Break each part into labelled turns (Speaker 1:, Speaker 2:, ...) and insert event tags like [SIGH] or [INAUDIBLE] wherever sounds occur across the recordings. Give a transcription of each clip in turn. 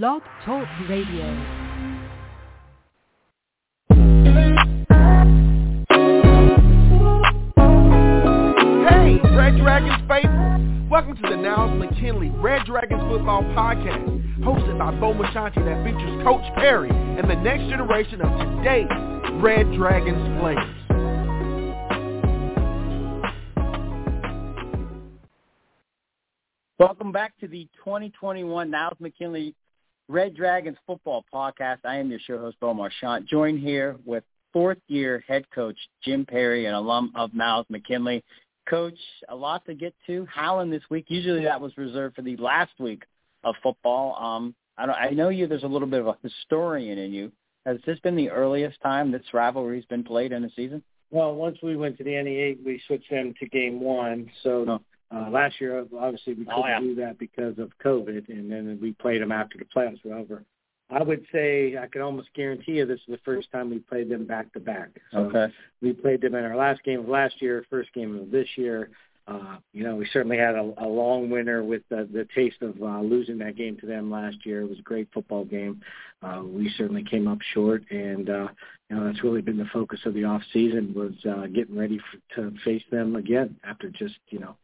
Speaker 1: Blog Talk Radio.
Speaker 2: Hey, Red Dragons faithful. Welcome to the Niles McKinley Red Dragons Football Podcast, hosted by Bo Machanti that features Coach Parry and the next generation of today's Red Dragons players.
Speaker 3: Welcome back to the 2021 Niles McKinley Red Dragons Football Podcast. I am your show host, Bo Marchant, joined here with fourth-year head coach Jim Parry, an alum of Niles McKinley. Coach, a lot to get to. Howland this week. Usually that was reserved for the last week of football. Um, I, don't, I know you. There's a little bit of a historian in you. Has this been the earliest time this rivalry's been played in a season?
Speaker 4: Well, once we went to the NE8, we switched them to game one. So
Speaker 3: Oh.
Speaker 4: Uh, last year, obviously, we couldn't
Speaker 3: Oh, yeah.
Speaker 4: do that because of COVID, and then we played them after the playoffs were over. I would say I can almost guarantee you this is the first time we played them back to back. So
Speaker 3: Okay.
Speaker 4: we played them in our last game of last year, first game of this year. Uh, you know, we certainly had a, a long winter with the, the taste of uh, losing that game to them last year. It was a great football game. Uh, we certainly came up short, and uh, you know that's really been the focus of the off season was uh, getting ready for, to face them again after just you know,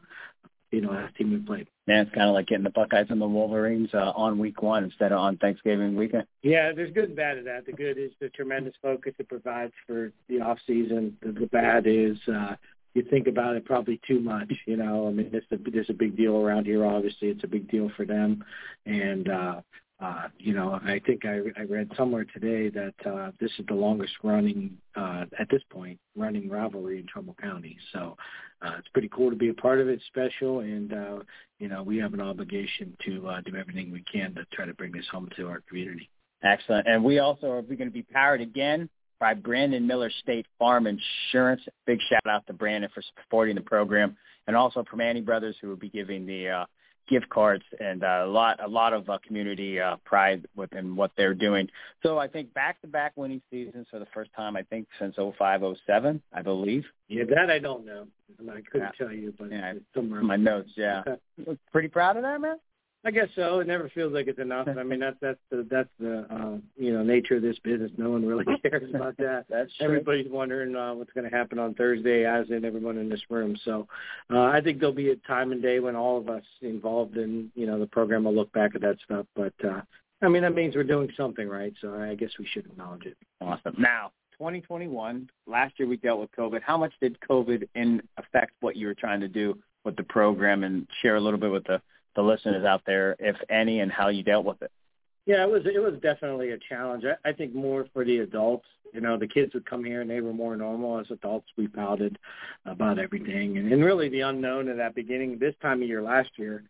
Speaker 4: you know, last team we played.
Speaker 3: Man, it's kind of like getting the Buckeyes and the Wolverines uh, on week one instead of on Thanksgiving weekend.
Speaker 4: Yeah, there's good and bad of that. The good is the tremendous focus it provides for the off season. The, the bad is uh you think about it probably too much, you know. I mean, it's a it's a big deal around here. Obviously, it's a big deal for them, and uh, uh, you know, I think I, I read somewhere today that uh, this is the longest running uh, at this point running rivalry in Trumbull County. So uh, it's pretty cool to be a part of it. Special, and uh, you know, we have an obligation to uh, do everything we can to try to bring this home to our community.
Speaker 3: Excellent. And we also are going to be powered again by Brandon Miller State Farm Insurance. Big shout out to Brandon for supporting the program, and also Permani Brothers who will be giving the uh, gift cards and uh, a lot a lot of uh, community uh, pride within what they're doing. So I think back to back winning seasons for the first time I think since 0507, I believe.
Speaker 4: Yeah, that I don't know. I couldn't
Speaker 3: Yeah.
Speaker 4: tell you, but
Speaker 3: Yeah,
Speaker 4: it's somewhere.
Speaker 3: In my notes, yeah. Pretty proud of that, man.
Speaker 4: I guess so. It never feels like it's enough. I mean, that's that's the that's the uh, you know nature of this business. No one really [LAUGHS] cares about [LAUGHS] that.
Speaker 3: That's true.
Speaker 4: Everybody's wondering uh, what's going to happen on Thursday, as in everyone in this room. So uh, I think there'll be a time and day when all of us involved in you know the program will look back at that stuff. But uh, I mean, that means we're doing something right. So I guess we should acknowledge it.
Speaker 3: Awesome. Now, 2021, last year we dealt with COVID. How much did COVID in affect what you were trying to do with the program and share a little bit with the, the listeners out there, if any, and how you dealt with it?
Speaker 4: Yeah, it was it was definitely a challenge. I, I think more for the adults. You know, the kids would come here and they were more normal. As adults, we pouted about everything, and, and really the unknown at that beginning. This time of year last year,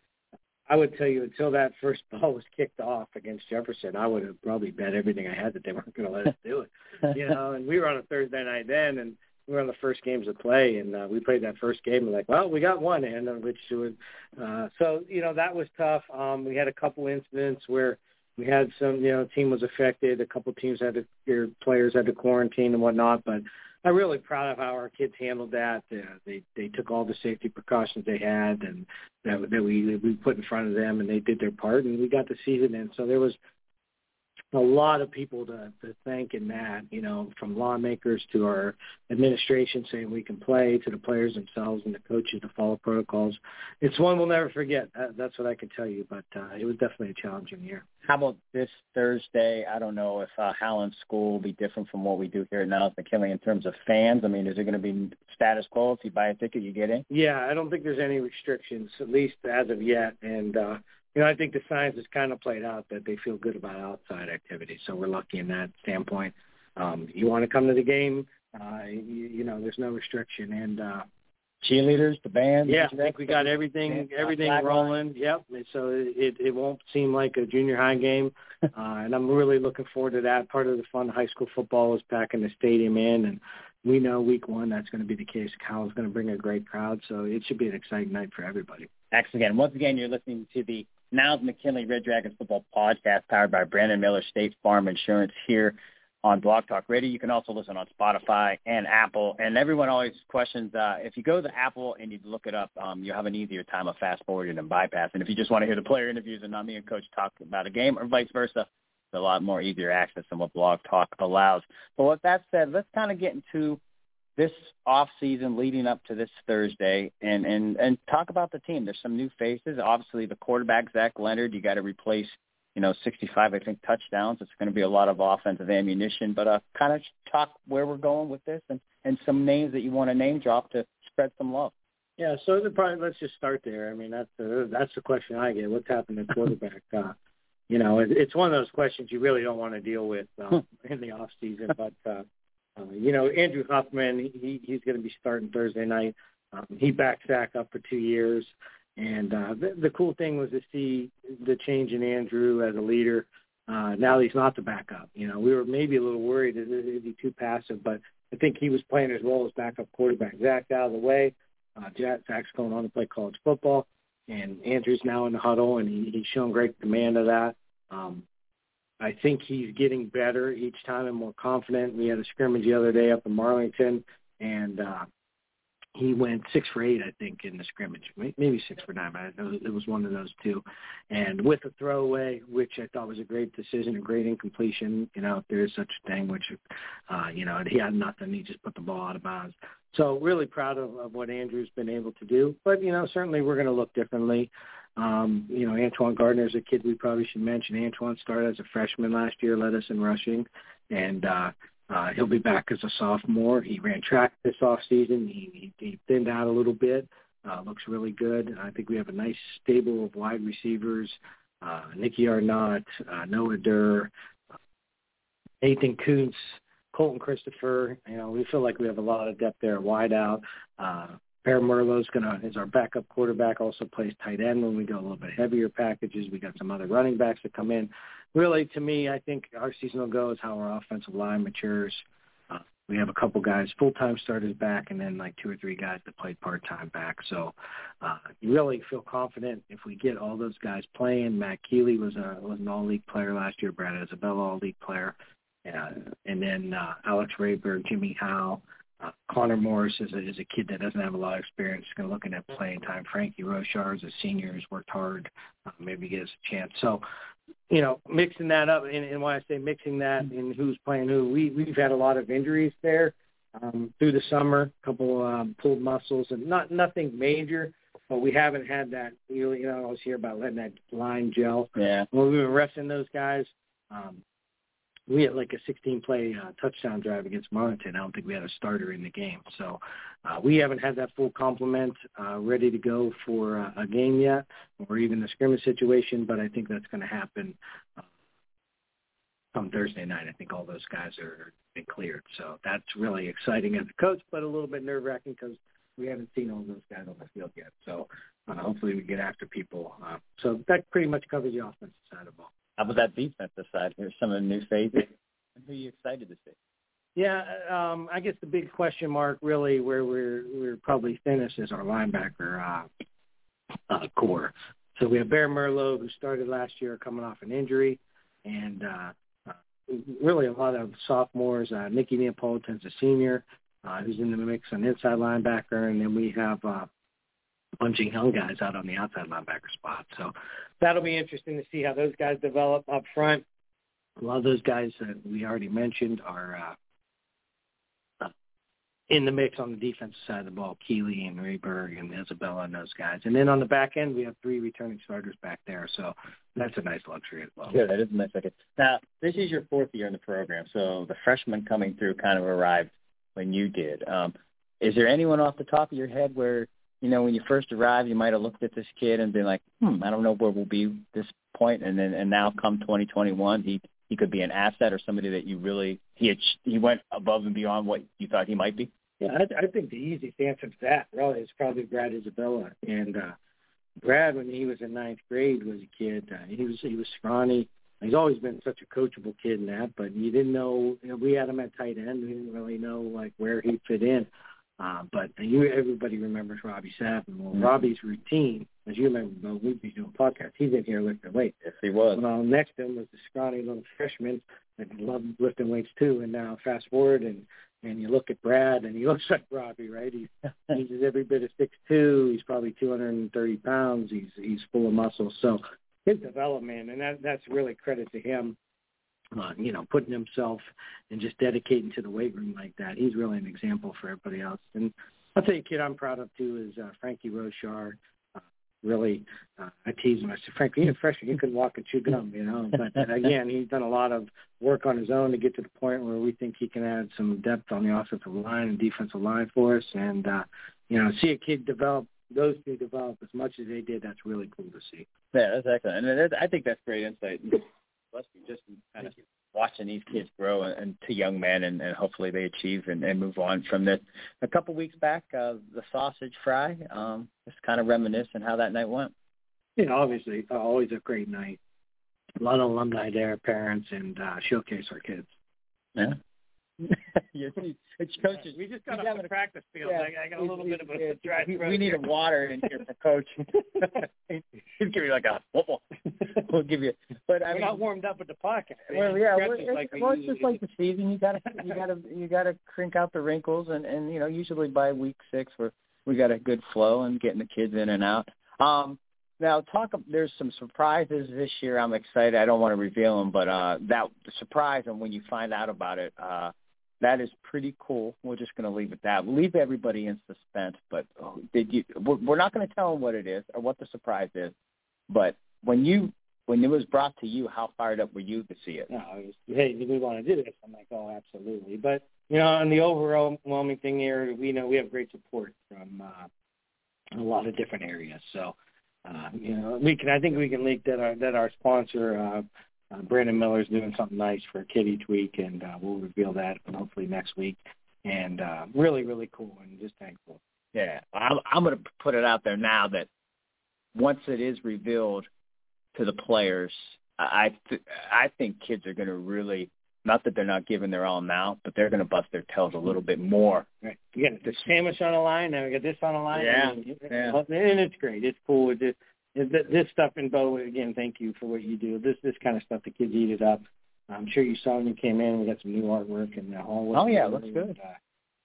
Speaker 4: I would tell you until that [LAUGHS] first ball was kicked off against Jefferson, I would have probably bet everything I had that they weren't going to let us do it. [LAUGHS] You know, and we were on a Thursday night then, and we were on the first games of play, and uh, we played that first game. And like, well, we got one in, uh, which would. Uh, so you know that was tough. Um, we had a couple incidents where we had some, you know, team was affected. A couple teams had to, their players had to quarantine and whatnot. But I'm really proud of how our kids handled that. Uh, they they took all the safety precautions they had, and that that we we put in front of them, and they did their part, and we got the season in. So there was a lot of people to, to thank in that, you know, from lawmakers to our administration saying we can play, to the players themselves and the coaches to follow protocols. It's one we'll never forget. Uh, that's what I can tell you. But uh, it was definitely a challenging year.
Speaker 3: How about this Thursday? I don't know if uh, Howland School will be different from what we do here at Niles McKinley in terms of fans. I mean, is it going to be status quo? If you buy a ticket, you get in?
Speaker 4: Yeah, I don't think there's any restrictions, at least as of yet. And uh, you know, I think the science has kind of played out that they feel good about outside activity. So we're lucky in that standpoint. Um, you want to come to the game, uh, you, you know, there's no restriction. And uh,
Speaker 3: Cheerleaders, the band?
Speaker 4: yeah, I think we got everything everything
Speaker 3: line.
Speaker 4: rolling. Yep. And So it it won't seem like a junior high game, [LAUGHS] uh, and I'm really looking forward to that. Part of the fun high school football is packing the stadium in, and we know week one that's going to be the case. Cal's going to bring a great crowd, so it should be an exciting night for everybody.
Speaker 3: Excellent. Again, once again, you're listening to the Niles McKinley Red Dragons Football Podcast powered by Brandon Miller State Farm Insurance here on Blog Talk Radio. You can also listen on Spotify and Apple. And everyone always questions uh, if you go to Apple and you look it up, um, you have an easier time of fast forwarding and bypassing. If you just want to hear the player interviews and not me and Coach talk about a game, or vice versa, it's a lot more easier access than what Blog Talk allows. But with that said, let's kind of get into this off season leading up to this Thursday and, and, and talk about the team. There's some new faces. Obviously, the quarterback Zach Leonard, you got to replace you know, 65, I think, touchdowns. It's going to be a lot of offensive ammunition. But uh, kind of talk where we're going with this and, and some names that you want to name drop to spread some love.
Speaker 4: Yeah, so the probably let's just start there. I mean, that's the that's the question I get. What's happened at quarterback? [LAUGHS] uh, you know, it, it's one of those questions you really don't want to deal with um, in the off season. But uh, uh, you know, Andrew Huffman, he he's going to be starting Thursday night. Um, he backed Zach up for two years. And uh, the, the cool thing was to see the change in Andrew as a leader. Uh, now he's not the backup. You know, we were maybe a little worried that he'd be too passive, but I think he was playing as well as backup quarterback. Zach's out of the way. Uh, Zach's going on to play college football, and Andrew's now in the huddle, and he, he's shown great command of that. Um, I think he's getting better each time and more confident. We had a scrimmage the other day up in Marlington, and uh, he went six for eight, I think, in the scrimmage, maybe six for nine, but it was one of those two. And with a throwaway, which I thought was a great decision, a great incompletion, you know, if there is such a thing, which, uh, you know, he had nothing. He just put the ball out of bounds. So really proud of, of what Andrew's been able to do. But, you know, certainly we're going to look differently. Um, you know, Antoine Gardner is a kid we probably should mention. Antoine started as a freshman last year, led us in rushing, and uh, uh, he'll be back as a sophomore. He ran track this off season. He, he, he thinned out a little bit. Uh, looks really good. I think we have a nice stable of wide receivers. Uh, Nicky Arnott, uh, Noah Durr, uh, Nathan Koontz, Colton Christopher. You know, we feel like we have a lot of depth there wide out. Uh, Bear Merlot's gonna is our backup quarterback. Also plays tight end when we go a little bit heavier packages. We got some other running backs that come in really, to me, I think our season will go is how our offensive line matures. Uh, we have a couple guys full-time starters back, and then like two or three guys that played part-time back. So uh, you really feel confident if we get all those guys playing. Matt Keeley was a was an all-league player last year. Brad Isabella, all-league player, uh, and then uh, Alex Rayberg, Jimmy Howe. Connor Morris is a, is a kid that doesn't have a lot of experience. He's going to looking at playing time. Frankie Rochar is a senior who's worked hard. Uh, maybe get us a chance. So you know, mixing that up, and, and when I say mixing that and who's playing who, we we've had a lot of injuries there um, through the summer, a couple um, pulled muscles, and not nothing major, but we haven't had that. You, you know, I always hear about letting that line gel.
Speaker 3: Yeah.
Speaker 4: When we've been resting those guys, um, we had like a 16 play uh, touchdown drive against Marlington. I don't think we had a starter in the game. So uh, we haven't had that full complement uh, ready to go for uh, a game yet or even a scrimmage situation, but I think that's going to happen uh, come Thursday night. I think all those guys are been cleared. So that's really exciting as a coach, but a little bit nerve wracking because we haven't seen all those guys on the field yet. So uh, hopefully we get after people. Uh, so that pretty much covers the offensive side of the ball.
Speaker 3: How about that defensive side? Here's some of the new faces. Who are you excited to see?
Speaker 4: Yeah, um, I guess the big question mark really where we're we're probably thinnest is our linebacker uh, uh, core. So we have Bear Merlot who started last year coming off an injury, and uh, uh, really a lot of sophomores. Uh, Nicky Neapolitan's a senior uh, who's in the mix on inside linebacker, and then we have uh, of young guys out on the outside linebacker spot. So that'll be interesting to see how those guys develop up front. A lot of those guys that we already mentioned are uh, uh, in the mix on the defensive side of the ball, Keeley and Rayberg and Isabella and those guys. And then on the back end, we have three returning starters back there. So that's a nice luxury as well.
Speaker 3: Yeah, that is a nice luxury. Now, this is your fourth year in the program, so the freshmen coming through kind of arrived when you did. Um, is there anyone off the top of your head where you know, when you first arrived, you might have looked at this kid and been like, hmm, I don't know where we'll be this point, and then and now come 2021, he he could be an asset or somebody that you really he had, he went above and beyond what you thought he might be.
Speaker 4: Yeah, I, I think the easiest answer to that really is probably Brad Isabella. And uh, Brad, when he was in ninth grade, was a kid. Uh, he was he was scrawny. He's always been such a coachable kid in that, but you didn't know. You know, we had him at tight end. We didn't really know like where he fit in. Uh, but you, everybody remembers Robbie Savin. Well, mm-hmm. Robbie's routine, as you remember, Bo, we'd be doing podcasts. He's in here lifting weights.
Speaker 3: Yes, he was.
Speaker 4: Well, next to him was the scrawny little freshman that loved lifting weights too. And now fast forward and and you look at Brad, and he [LAUGHS] looks like Robbie, right? He's [LAUGHS] he's every bit of six two. He's probably two hundred and thirty pounds. He's he's full of muscle. So his development, and that that's really credit to him. Uh, you know, putting himself and just dedicating to the weight room like that. He's really an example for everybody else. And I'll tell you, a kid I'm proud of too is uh, Frankie Rochar really uh, I tease him. I said, Frank, being a freshman, you could walk and chew gum, you know. But again, he's done a lot of work on his own to get to the point where we think he can add some depth on the offensive line and defensive line for us. And uh, you know, see a kid develop those two develop as much as they did. That's really cool to see.
Speaker 3: Yeah, that's excellent, and I think that's great insight. Just kind of watching these kids grow into young men and, and hopefully they achieve and, and move on from this. A couple weeks back, uh, the sausage fry, um, just kind of reminiscing how that night went.
Speaker 4: Yeah, obviously, uh, always a great night. A lot of alumni there, parents, and uh, showcase our kids.
Speaker 3: Yeah. [LAUGHS] yes, it's coaches.
Speaker 4: We just got off the practice field. Yeah, I, I got a little bit of a dry
Speaker 3: throat. We need a water in here for coach. He'd give you like a whoop. [LAUGHS] We'll give you. But I mean,
Speaker 4: not warmed up with the pocket.
Speaker 3: Well, yeah, well, it's, like well, it's just like the season. You gotta, you gotta, you gotta crink out the wrinkles, and and you know, usually by week six, we're we got a good flow and getting the kids in and out. Um, now, talk. There's some surprises this year. I'm excited. I don't want to reveal them, but uh, that surprise and when you find out about it, uh, that is pretty cool. We're just going to leave it that. We'll leave everybody in suspense. But oh, did you? We're, We're not going to tell them what it is or what the surprise is. But when you when it was brought to you, how fired up were you to see it?
Speaker 4: No, I was, hey, do we want to do this? I'm like, oh, absolutely. But you know, on the overwhelming thing here, we know we have great support from uh, a lot of different areas. So uh, you know, we can. I think we can leak that our that our sponsor, uh, uh, Brandon Miller, is doing something nice for a kid each week, and uh, we'll reveal that hopefully next week. And uh, really, really cool, and just thankful.
Speaker 3: Yeah, I'm, I'm going to put it out there now that once it is revealed to the players, I th- I think kids are going to really not that they're not giving their all now, but they're going to bust their tails a little bit more.
Speaker 4: Right. You got the sandwich on the line, and we got this on the line.
Speaker 3: Yeah,
Speaker 4: and,
Speaker 3: yeah.
Speaker 4: and it's great. It's cool. It's, it's, this stuff in Bo, again, thank you for what you do. This this kind of stuff, the kids eat it up. I'm sure you saw when you came in. We got some new artwork in the hallway.
Speaker 3: Oh yeah, It looks good.
Speaker 4: uh,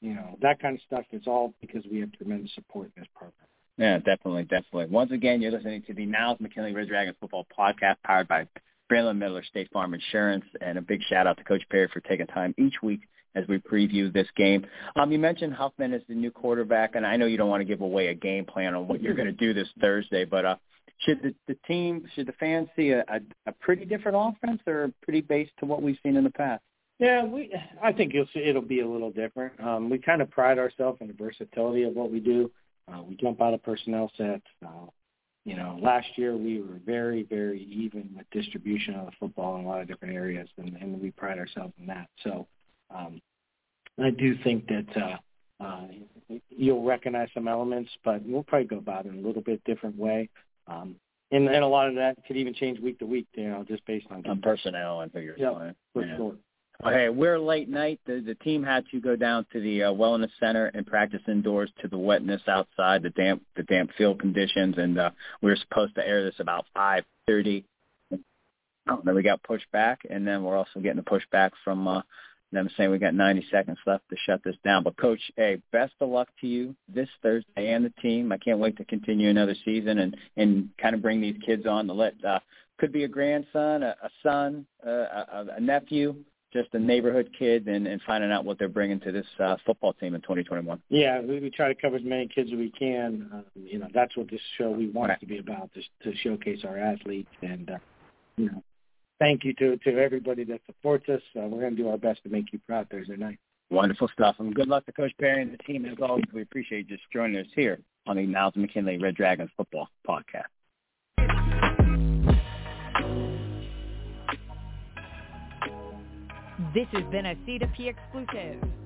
Speaker 4: you know that kind of stuff is all because we have tremendous support in this program.
Speaker 3: Yeah, definitely, definitely. Once again, you're listening to the Niles McKinley Red Dragons football podcast powered by Brandon Miller, State Farm Insurance, and a big shout out to Coach Parry for taking time each week as we preview this game. Um, you mentioned Huffman is the new quarterback, and I know you don't want to give away a game plan on what you're going to do this Thursday, but uh, should the, the team, should the fans see a, a, a pretty different offense or pretty based to what we've seen in the past?
Speaker 4: Yeah, we. I think see it'll be a little different. Um, we kind of pride ourselves in the versatility of what we do. Uh, we jump out of personnel sets. Uh, you know, last year we were very, very even with distribution of the football in a lot of different areas, and, and we pride ourselves in that. So um, I do think that uh, uh, you'll recognize some elements, but we'll probably go about it in a little bit different way. Um, and, and a lot of that could even change week to week, you know, just based on,
Speaker 3: on personnel and who you're
Speaker 4: yep,
Speaker 3: playing.
Speaker 4: For
Speaker 3: yeah.
Speaker 4: sure.
Speaker 3: Okay, we're late night. The, the team had to go down to the uh, wellness center and practice indoors to the wetness outside, the damp, the damp field conditions, and uh, we were supposed to air this about 5:30. Oh, then we got pushed back, and then we're also getting a pushback from uh, them saying we got 90 seconds left to shut this down. But coach, hey, best of luck to you this Thursday and the team. I can't wait to continue another season and and kind of bring these kids on to let uh, could be a grandson, a, a son, uh, a, a nephew just a neighborhood kid and, and finding out what they're bringing to this uh, football team in 2021.
Speaker 4: Yeah, we, we try to cover as many kids as we can. Um, you know, that's what this show we want right. to be about, to, to showcase our athletes. And, uh, you know, thank you to, to everybody that supports us. Uh, we're going to do our best to make you proud Thursday night.
Speaker 3: Wonderful stuff. And good luck to Coach Parry and the team. As always, we appreciate you just joining us here on the Niles McKinley Red Dragons Football Podcast.
Speaker 1: This has been a C2P exclusive.